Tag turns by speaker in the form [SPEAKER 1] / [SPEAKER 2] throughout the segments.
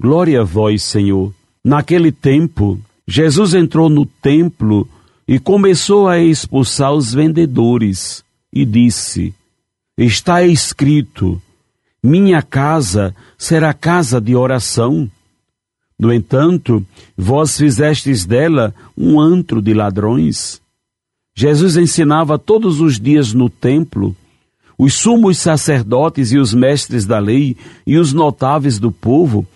[SPEAKER 1] Glória a vós, Senhor. Naquele tempo, Jesus entrou no templo e começou a expulsar os vendedores e disse: Está escrito: Minha casa será casa de oração no entanto, vós fizestes dela um antro de ladrões. Jesus ensinava todos os dias no templo. Os sumos sacerdotes e os mestres da lei e os notáveis do povo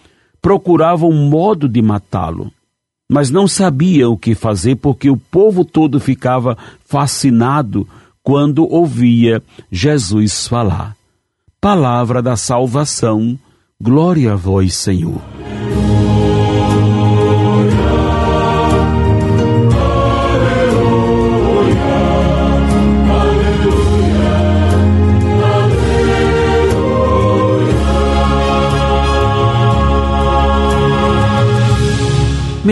[SPEAKER 1] procuravam um modo de matá-lo, mas não sabiam o que fazer porque o povo todo ficava fascinado quando ouvia Jesus falar. Palavra da salvação, glória a vós, Senhor.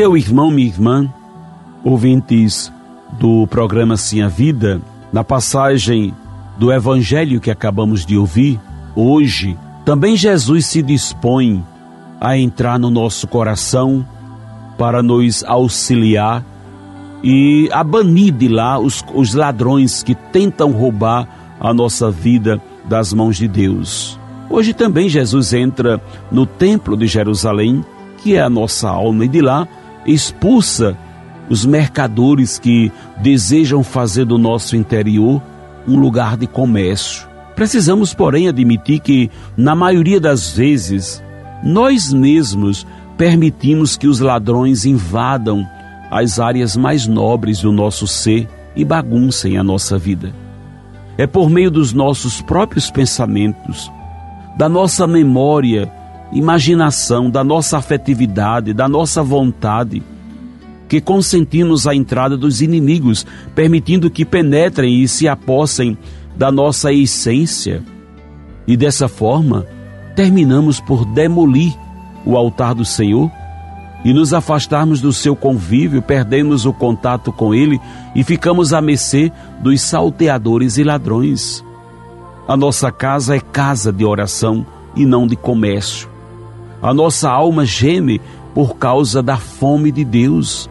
[SPEAKER 1] Meu irmão, minha irmã, ouvintes do programa Sim a Vida, na passagem do Evangelho que acabamos de ouvir, hoje, também Jesus se dispõe a entrar no nosso coração para nos auxiliar e a banir de lá os, os ladrões que tentam roubar a nossa vida das mãos de Deus. Hoje também Jesus entra no Templo de Jerusalém, que é a nossa alma, e de lá expulsa os mercadores que desejam fazer do nosso interior um lugar de comércio. Precisamos, porém, admitir que, na maioria das vezes, nós mesmos permitimos que os ladrões invadam as áreas mais nobres do nosso ser e baguncem a nossa vida. É por meio dos nossos próprios pensamentos, da nossa memória imaginação, da nossa afetividade, da nossa vontade, que consentimos a entrada dos inimigos, permitindo que penetrem e se apossem da nossa essência. E dessa forma, terminamos por demolir o altar do Senhor e nos afastarmos do seu convívio, perdemos o contato com ele e ficamos à mercê dos salteadores e ladrões. A nossa casa é casa de oração e não de comércio. A nossa alma geme por causa da fome de Deus.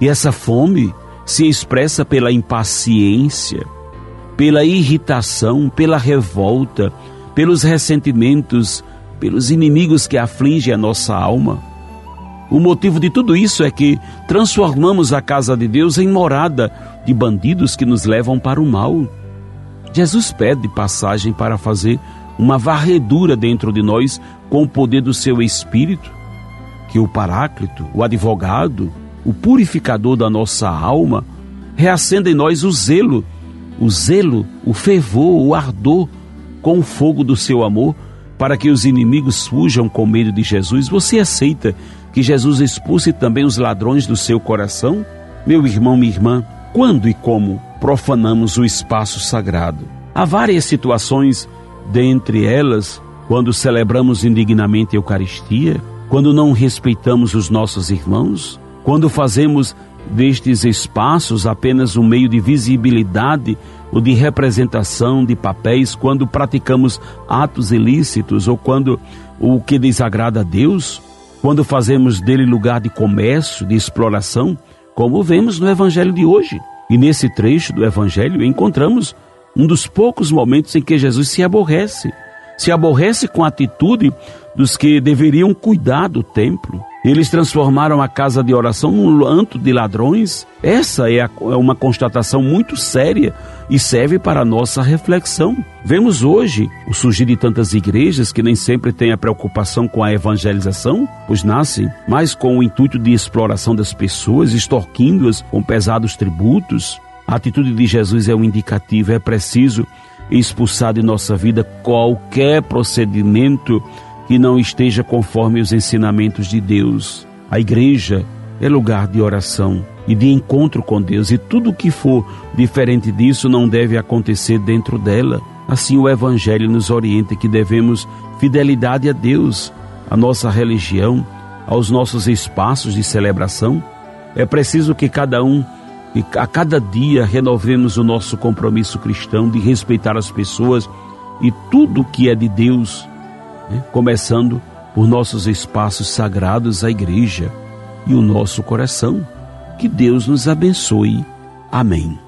[SPEAKER 1] E essa fome se expressa pela impaciência, pela irritação, pela revolta, pelos ressentimentos, pelos inimigos que afligem a nossa alma. O motivo de tudo isso é que transformamos a casa de Deus em morada de bandidos que nos levam para o mal. Jesus pede passagem para fazer uma varredura dentro de nós com o poder do seu Espírito, que o Paráclito, o advogado, o purificador da nossa alma, reacenda em nós o zelo, o zelo, o fervor, o ardor com o fogo do seu amor, para que os inimigos fujam com medo de Jesus. Você aceita que Jesus expulse também os ladrões do seu coração? Meu irmão, minha irmã, quando e como profanamos o espaço sagrado? Há várias situações dentre elas, quando celebramos indignamente a Eucaristia, quando não respeitamos os nossos irmãos, quando fazemos destes espaços apenas um meio de visibilidade ou de representação de papéis, quando praticamos atos ilícitos ou quando o que desagrada a Deus, quando fazemos dele lugar de comércio, de exploração, como vemos no Evangelho de hoje. E nesse trecho do Evangelho encontramos um dos poucos momentos em que Jesus se aborrece. Se aborrece com a atitude dos que deveriam cuidar do templo. Eles transformaram a casa de oração num lanto de ladrões. Essa é, a, é, uma constatação muito séria e serve para a nossa reflexão. Vemos hoje o surgir de tantas igrejas que nem sempre têm a preocupação com a evangelização, pois nascem mais com o intuito de exploração das pessoas, extorquindo-as com pesados tributos. A atitude de Jesus é um indicativo, é preciso expulsar de nossa vida qualquer procedimento que não esteja conforme os ensinamentos de Deus. A igreja é lugar de oração e de encontro com Deus, e tudo que for diferente disso não deve acontecer dentro dela. Assim, o Evangelho nos orienta que devemos fidelidade a Deus, a nossa religião, aos nossos espaços de celebração. É preciso que cada um, que a cada dia, renovemos o nosso compromisso cristão de respeitar as pessoas e tudo que é de Deus, né? começando por nossos espaços sagrados, a igreja e o nosso coração. Que Deus nos abençoe. Amém.